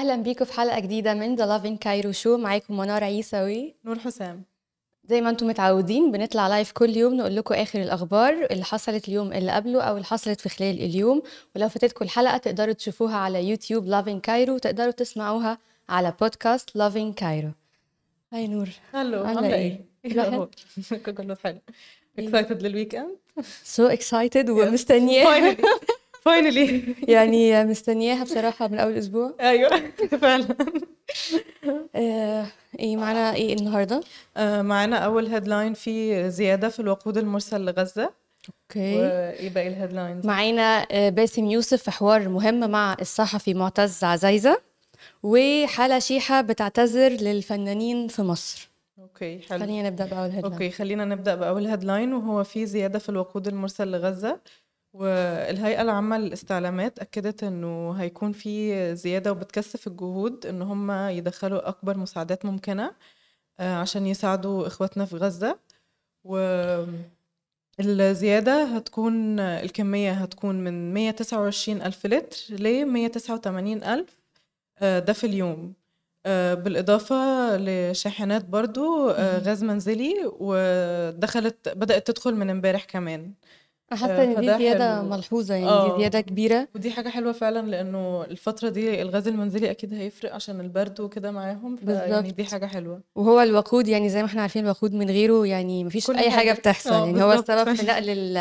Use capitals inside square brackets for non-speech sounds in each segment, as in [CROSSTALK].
أهلا بيكم في حلقة جديدة من the Lovin Cairo show معاكم منار عيسوي. نور حسام. زي ما أنتم متعودين بنطلع live كل يوم نقول لكم آخر الأخبار اللي حصلت اليوم اللي قبله أو اللي حصلت في خلال اليوم. ولو فاتتكم الحلقة تقدروا تشوفوها على يوتيوب Lovin Cairo تقدروا تسمعوها على بودكاست Lovin Cairo hi نور. hello إيه؟ إيه؟ حلو؟ الأخبار؟ [LAUGHS] كله حلو. excited لل weekend so excited ومستنياه finally [LAUGHS] يعني مستنياها بصراحة من أول أسبوع. أيوه فعلا. آه إيه معانا إيه النهارده؟ آه، معانا أول headline في زيادة في الوقود المرسل لغزة. okay. وإيه باقي ال headlines معانا آه، باسم يوسف في حوار مهم مع الصحفي معتز عزايزة وحالة شيحة بتعتذر للفنانين في مصر. okay حلو. خلينا نبدأ بأول headline أوكي خلينا نبدأ بأول headline وهو في زيادة في الوقود المرسل لغزة. والهيئة العامة للاستعلامات أكدت إنه هيكون في زيادة وبتكثف الجهود إن هم يدخلوا أكبر مساعدات ممكنة آه، عشان يساعدوا إخواتنا في غزة. و الزيادة هتكون الكمية هتكون من 129 ألف لتر ل 189 ألف آه، ده في اليوم. آه، بالإضافة لشاحنات برضو. غاز منزلي ودخلت بدأت تدخل من امبارح كمان. حاسة آه، إن دي فده زيادة حلو. ملحوظة يعني دي آه. زيادة كبيرة ودي حاجة حلوة فعلا لأنه الفترة دي الغاز المنزلي أكيد هيفرق عشان البرد وكده معاهم فيعني بالظبط. دي حاجة حلوة وهو الوقود يعني زي ما إحنا عارفين الوقود من غيره يعني مفيش كل أي حاجة حاجة. بتحصل آه، يعني هو بالظبط. السبب في [LAUGHS] نقل ال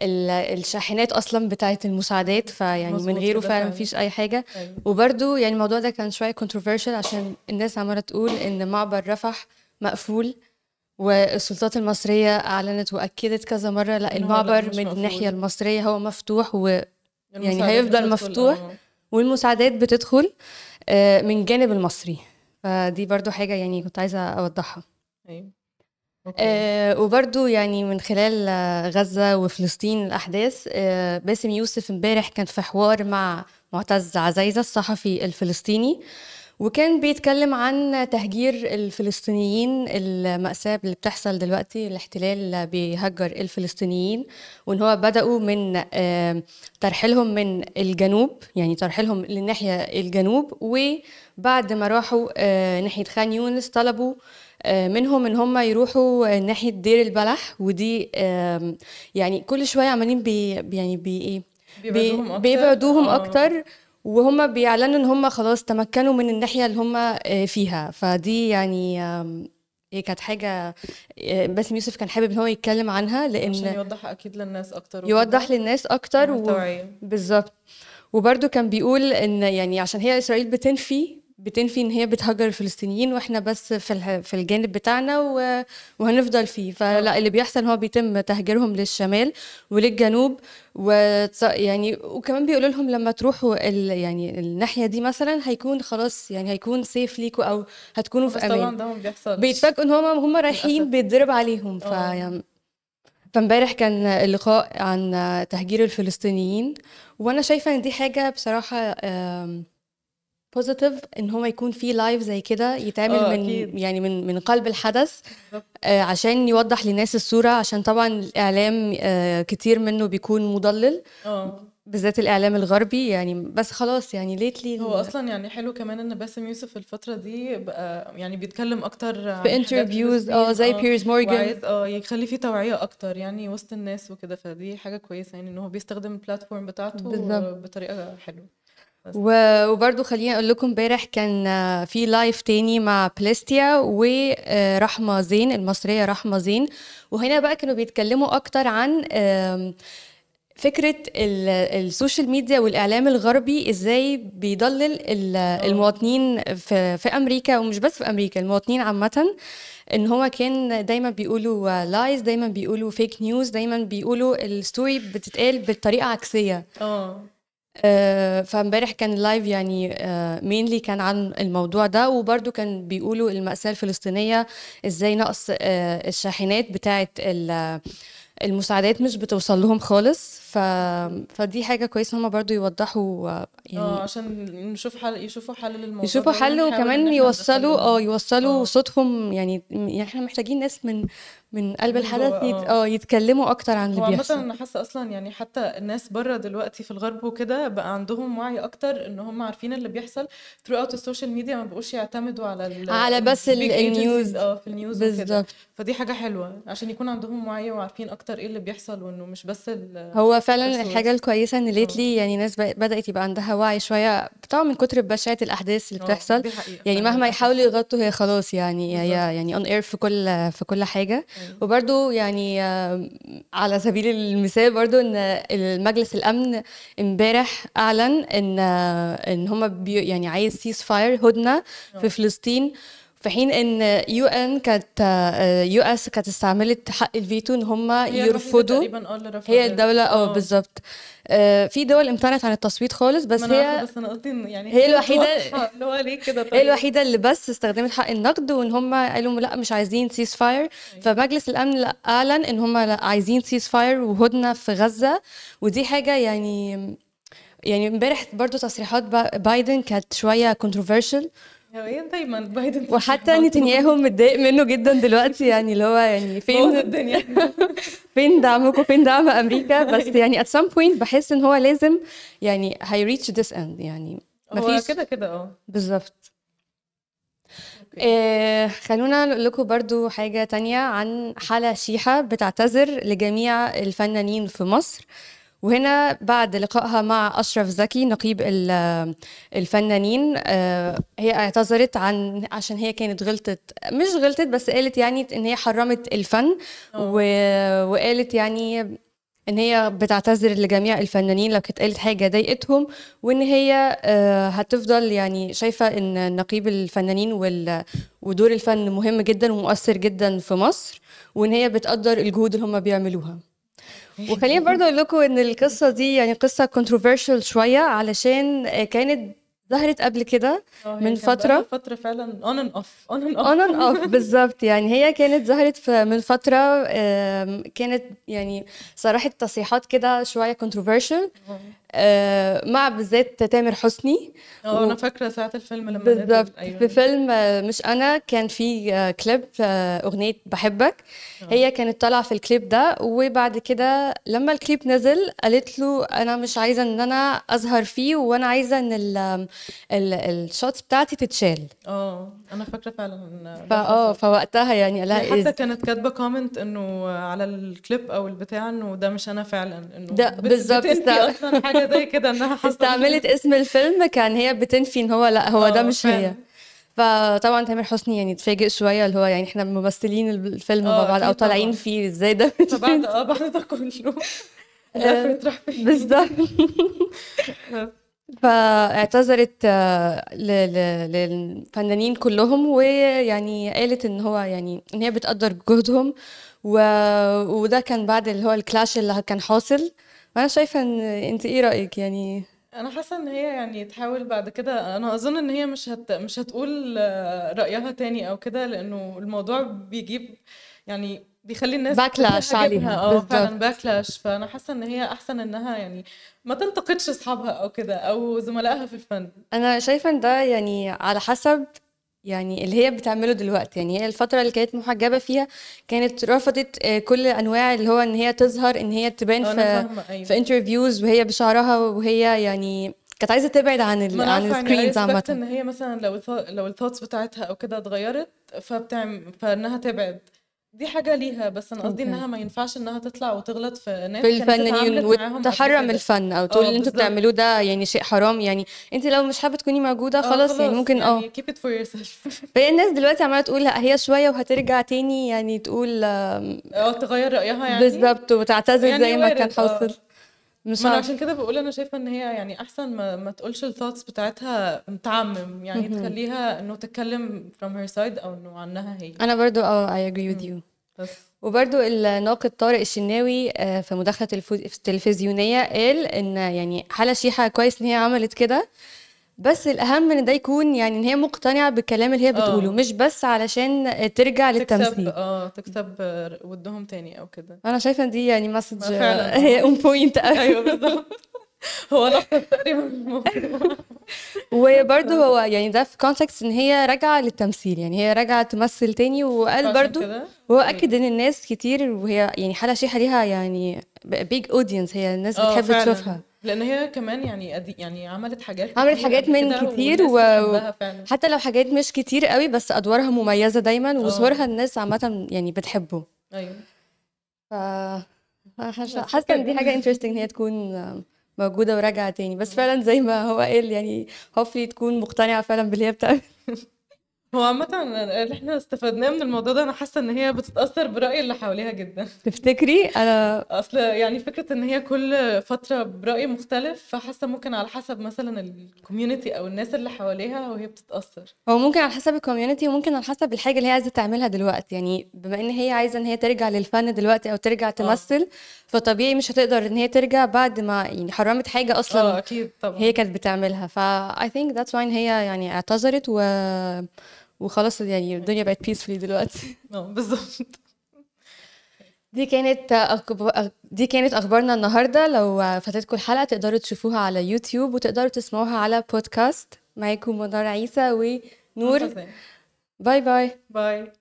ال الشاحنات أصلا بتاعة المساعدات فيعني من مظبوط غيره كده فعلا فعلا. مفيش أي حاجة أيوة. وبرده يعني الموضوع ده كان شوية controversial عشان الناس عمالة تقول إن معبر رفح مقفول والسلطات المصرية أعلنت وأكدت كذا مرة لا المعبر من. الناحية المصرية هو مفتوح و... المساعدات هيفضل مفتوح. آه. والمساعدات بتدخل آه، من الجانب المصري فدي برضو حاجة يعني كنت عايزة أوضحها أيوة. أوكي. آه وبرضو يعني من خلال غزة وفلسطين الأحداث آه باسم يوسف امبارح كان في حوار مع معتز عزايزة الصحفي الفلسطيني وكان بيتكلم عن تهجير الفلسطينيين المأساة اللي بتحصل دلوقتي الاحتلال بيهجر الفلسطينيين وإن هو بدأوا من ترحيلهم من الجنوب يعني ترحيلهم للناحية الجنوب وبعد ما راحوا آه، ناحية خان يونس طلبوا آه، منهم إن هم يروحوا ناحية دير البلح ودي يعني كل شوية عمالين بي يعني بي إيه؟ بي- بيبعدوهم أكتر؟ بيبعدوهم آه. أكتر. وهم بيعلنوا إن هم خلاص تمكنوا من الناحية اللي هم آه، فيها. فدي يعني هي كانت حاجة آه، باسم يوسف كان حابب إن هو يتكلم عنها عشان لأن يوضح أكيد للناس أكتر يوضح للناس أكتر و... التوعيه بالظبط. وبرده كان بيقول إن يعني عشان هي إسرائيل بتنفي بتنفي إن هي بتهجر الفلسطينيين وإحنا بس في. في الجانب بتاعنا. وهنفضل فيه فلا اللي بيحصل هو بيتم تهجيرهم للشمال وللجنوب و يعني وكمان بيقولوا لهم لما تروحوا ال... يعني الناحية دي مثلا هيكون خلاص يعني هيكون safe ليكوا أو هتكونوا في طبعا أمان ده ما بيحصلش بيتفاجئوا إن هم هم رايحين. بيتضرب عليهم ف آه. يعني فامبارح كان اللقاء عن تهجير الفلسطينيين وأنا شايفة إن دي حاجة بصراحة positive إن هو يكون في live زي كده يتعمل آه، من أكيد. يعني من من قلب الحدث. آه، عشان يوضح للناس الصورة عشان طبعا الإعلام آه، كتير منه بيكون مضلل آه بالذات الإعلام الغربي يعني بس خلاص يعني lately هو أصلا يعني حلو كمان إن باسم يوسف الفترة دي بقى يعني بيتكلم أكتر في interviews آه زي بيرز مورجان وعايز آه يخلي فيه توعية أكتر يعني وسط الناس وكده فدي حاجة كويسة يعني إن هو بيستخدم ال platform بتاعته بالظبط. بطريقة حلوة و- وبرضو خليني أقول لكم امبارح كان آه، في live تاني مع بليستيا ورحمة زين المصرية رحمة زين. وهنا بقى كانوا بيتكلموا أكتر عن فكرة ال- ال social media والإعلام الغربي إزاي بيضلل ال- المواطنين في في أمريكا ومش بس في أمريكا المواطنين عامة. إن هو كان دايما بيقولوا lies دايما بيقولوا fake news دايما بيقولوا ال story بتتقال بطريقه عكسية. آه آه، فامبارح كان ال live يعني mainly كان عن الموضوع ده وبرده كان بيقولوا المأساة الفلسطينية إزاي نقص آه، الشاحنات بتاعة ال- المساعدات مش بتوصل لهم خالص. ف... فدي حاجة كويسة هما برضو يوضحوا آه، آه يعني عشان نشوف حل يشوفوا حل للموضوع يشوفوا حل إن وكمان إحنا يوصلوا آه يوصلوا آه. صوتهم يعني يعني إحنا محتاجين ناس من من قلب الحدث يت... آه. آه يتكلموا أكتر عن اللي عامة بيحصل. أنا حاسة أصلا يعني حتى الناس بره دلوقتي في الغرب وكده بقى عندهم وعي أكتر إن هم عارفين اللي بيحصل. throughout ال social media ما بقوش يعتمدوا على ال على بس ال- ال news. آه في ال news وكده. بالظبط. فدي حاجة حلوة عشان يكون عندهم وعي وعارفين أكتر إيه اللي بيحصل وإنه مش بس ال هو فعلا الحاجة الصور الكويسة إن lately يعني ناس بدأت يبقى عندها وعي شوية طبعا من كتر بشاعة الأحداث اللي آه بتحصل. يعني مهما يحاولوا يغطوا هي خلاص يعني هي يعني on air في كل في كل حاجة. أيوة. وبرضو يعني على سبيل المثال برضو إن المجلس الأمن امبارح أعلن إن إن هما بي يعني عايز ceasefire هدنة في فلسطين. في حين إن UN كانت US كانت استعملت حق الفيتو إن هي الوحيدة يرفضوا. اللي هي رفضت الدولة آه آه. بالظبط. آه، في دول امتنعت عن التصويت خالص بس هي بس أنا قصدي يعني هي واضحة اللي هو ليه كده؟ هي طيب. الوحيدة اللي بس استخدمت حق النقض وإن هم قالوا لا مش عايزين ceasefire أيوة. فمجلس الأمن لا أعلن إن هم لا عايزين ceasefire وهدنة في غزة. ودي حاجة يعني يعني امبارح برضو تصريحات با- بايدن كانت شوية controversial. دايما بايدن وحتى نتنياهو متضايق منه جدا دلوقتي يعني اللي هو يعني [LAUGHS] فين الدنيا. [LAUGHS] فين دعمكم؟ فين دعم أمريكا؟ بس يعني at some point بحس إن هو لازم يعني هي reach this end يعني هو كده كده آه. بالظبط. إيه خلونا نقول لكم برضو حاجة تانية عن حالة شيحة بتعتذر لجميع الفنانين في مصر. وهنا بعد لقائها مع أشرف زكي نقيب ال- الفنانين آه، هي اعتذرت عن عشان هي كانت غلطت مش غلطت بس قالت يعني إن هي حرمت الفن و... آه وقالت يعني إن هي بتعتذر لجميع الفنانين لو كانت قالت حاجة ضايقتهم وإن هي آه، هتفضل يعني شايفة إن نقيب الفنانين وال... ودور الفن مهم جدا ومؤثر جدا في مصر وإن هي بتقدر الجهود اللي هم بيعملوها. وخليني برضه أقول لكم إن القصة دي يعني قصة controversial شوية علشان آه، كانت ظهرت قبل كده آه من فترة. فترة فعلا on and off on and on off and off [LAUGHS] بالظبط. يعني هي كانت ظهرت من فترة آم، كانت يعني صراحة تصريحات كده آه آه، مع بالذات تامر حسني. آه أنا و- فاكرة ساعة الفيلم لما بالظبط. نزل في أيوه. فيلم آه، مش أنا كان في آه، كليب آه، أغنية بحبك. آه. هي كانت طالعة في الكليب ده وبعد كده لما الكليب نزل قالت له أنا مش عايزة إن أنا أظهر فيه وأنا عايزة إن ال- ال- ال shots بتاعتي تتشال. آه أنا فاكرة فعلا فاه حصل. فوقتها يعني قالها حتى إز كانت كاتبة comment إنه على الكليب أو البتاع إنه ده مش أنا فعلا إنه ده بالظبط بتنفي است... زي كده إنها حصلت. استعملت اسم الفيلم كان هي بتنفي إن هو لا هو ده آه مش هي. فعلا فطبعا تامر حسني يعني اتفاجئ شوية اللي هو يعني إحنا ممثلين الفيلم مع آه بعض أو طالعين فيه إزاي ده مش فبعد آه بعد ده كله. [LAUGHS] آه، راح فين؟ بالظبط. [LAUGHS] فاعتذرت آه، للفنانين كلهم ويعني قالت إن هو يعني إن هي بتقدر جهدهم و... وده كان بعد اللي هو الكلاش اللي كان حاصل. وأنا شايفة ان انت إيه رأيك يعني؟ أنا حاسة ان هي يعني تحاول بعد كده أنا اظن ان هي مش هت... مش هتقول آه، رأيها تاني أو كده لأنه الموضوع بيجيب يعني بيخلي الناس backlash عليها. آه فعلا backlash. فأنا حاسة ان هي احسن انها يعني ما تنتقدش اصحابها أو كده أو زملائها في الفن. أنا شايفة ان ده يعني على حسب يعني اللي هي بتعمله دلوقتي. يعني هي الفترة اللي كانت محجبة فيها كانت رفضت آه، كل أنواع اللي هو إن هي تظهر إن هي تبان في فاهمة في interviews وهي بشعرها وهي يعني كانت عايزة تبعد عن ال عن يعني ال screens respect عامة. إن هي مثلا لو لو ال thoughts بتاعتها أو كده اتغيرت فبتعمل فإنها تبعد. دي حاجة ليها بس أنا قصدي إنها ما ينفعش إنها تطلع وتغلط في ناس في الفنانين وتحرم الفن أو تقول آه اللي أنتوا بتعملوه ده يعني شيء حرام. يعني أنت لو مش حابة تكوني موجودة آه خلاص يعني خلاص ممكن آه. يعني keep it for yourself. [LAUGHS] فهي الناس دلوقتي عمالة تقول هي شوية وهترجع تاني يعني تقول آه تغير رأيها يعني؟ بالظبط وتعتذر يعني زي ما كان حاصل. مش ما أنا عارفة عشان كده بقول أنا شايفة إن هي يعني أحسن ما, ما تقولش الثوتس بتاعتها متعمم يعني مهم. تخليها إنه تتكلم from her side أو إنه عنها هي. أنا برضو آه I agree with you. بس. وبرضو الناقد طارق الشناوي آه، في مداخلة تلفو- تلفزيونية قال إن يعني حالة شيحة كويس إن هي عملت كده. بس الأهم إن ده يكون يعني إن هي مقتنعة بالكلام اللي هي بتقوله آه. مش بس علشان ترجع تكسب للتمثيل آه تكسب ودهم تاني أو كده أنا شايفة دي يعني message فعلاً. هي on point [LAUGHS] أيوه بالظبط هو لخص [LAUGHS] تقريبا. [LAUGHS] وبرده هو يعني ده في context إن هي راجعة للتمثيل يعني هي راجعة تمثل تاني وقال برده وهو أكد إن الناس كتير وهي يعني حلا شيحة ليها يعني big audience هي الناس آه، بتحب. تشوفها لأن هي كمان يعني أدي يعني عملت حاجات عملت حاجات من كتير و- حتى لو حاجات مش كتير قوي بس أدوارها مميزة دايما آه. وظهورها الناس عامة يعني بتحبه. أيوه. ف حاسة إن. دي حاجة interesting إن هي تكون موجودة وراجعة تاني. بس فعلا زي ما هو قال يعني hopefully تكون مقتنعة فعلا باللي هي بتعمل. [LAUGHS] هو عامة اللي إحنا استفدناه من الموضوع ده أنا حاسة إن هي بتتأثر برأي اللي حواليها جدا. تفتكري؟ أنا أصل يعني فكرة إن هي كل فترة برأي مختلف فحاسة ممكن على حسب مثلا ال community أو الناس اللي حواليها وهي بتتأثر. هو ممكن على حسب ال community وممكن على حسب الحاجة اللي هي عايزة تعملها دلوقتي. يعني بما إن هي عايزة إن هي ترجع للفن دلوقتي أو ترجع تمثل فطبيعي مش هتقدر إن هي ترجع بعد ما يعني حرمت حاجة آه أصلا أكيد طبعا. هي كانت بتعملها. ف I think that's why هي يعني اعتذرت و وخلاص يعني الدنيا بقت peacefully دلوقتي. آه بالظبط. دي كانت. دي كانت أخبارنا النهارده. لو فاتتكم الحلقة تقدروا تشوفوها على يوتيوب وتقدروا تسمعوها على بودكاست معاكم منار عيسى ونور. باي باي. باي.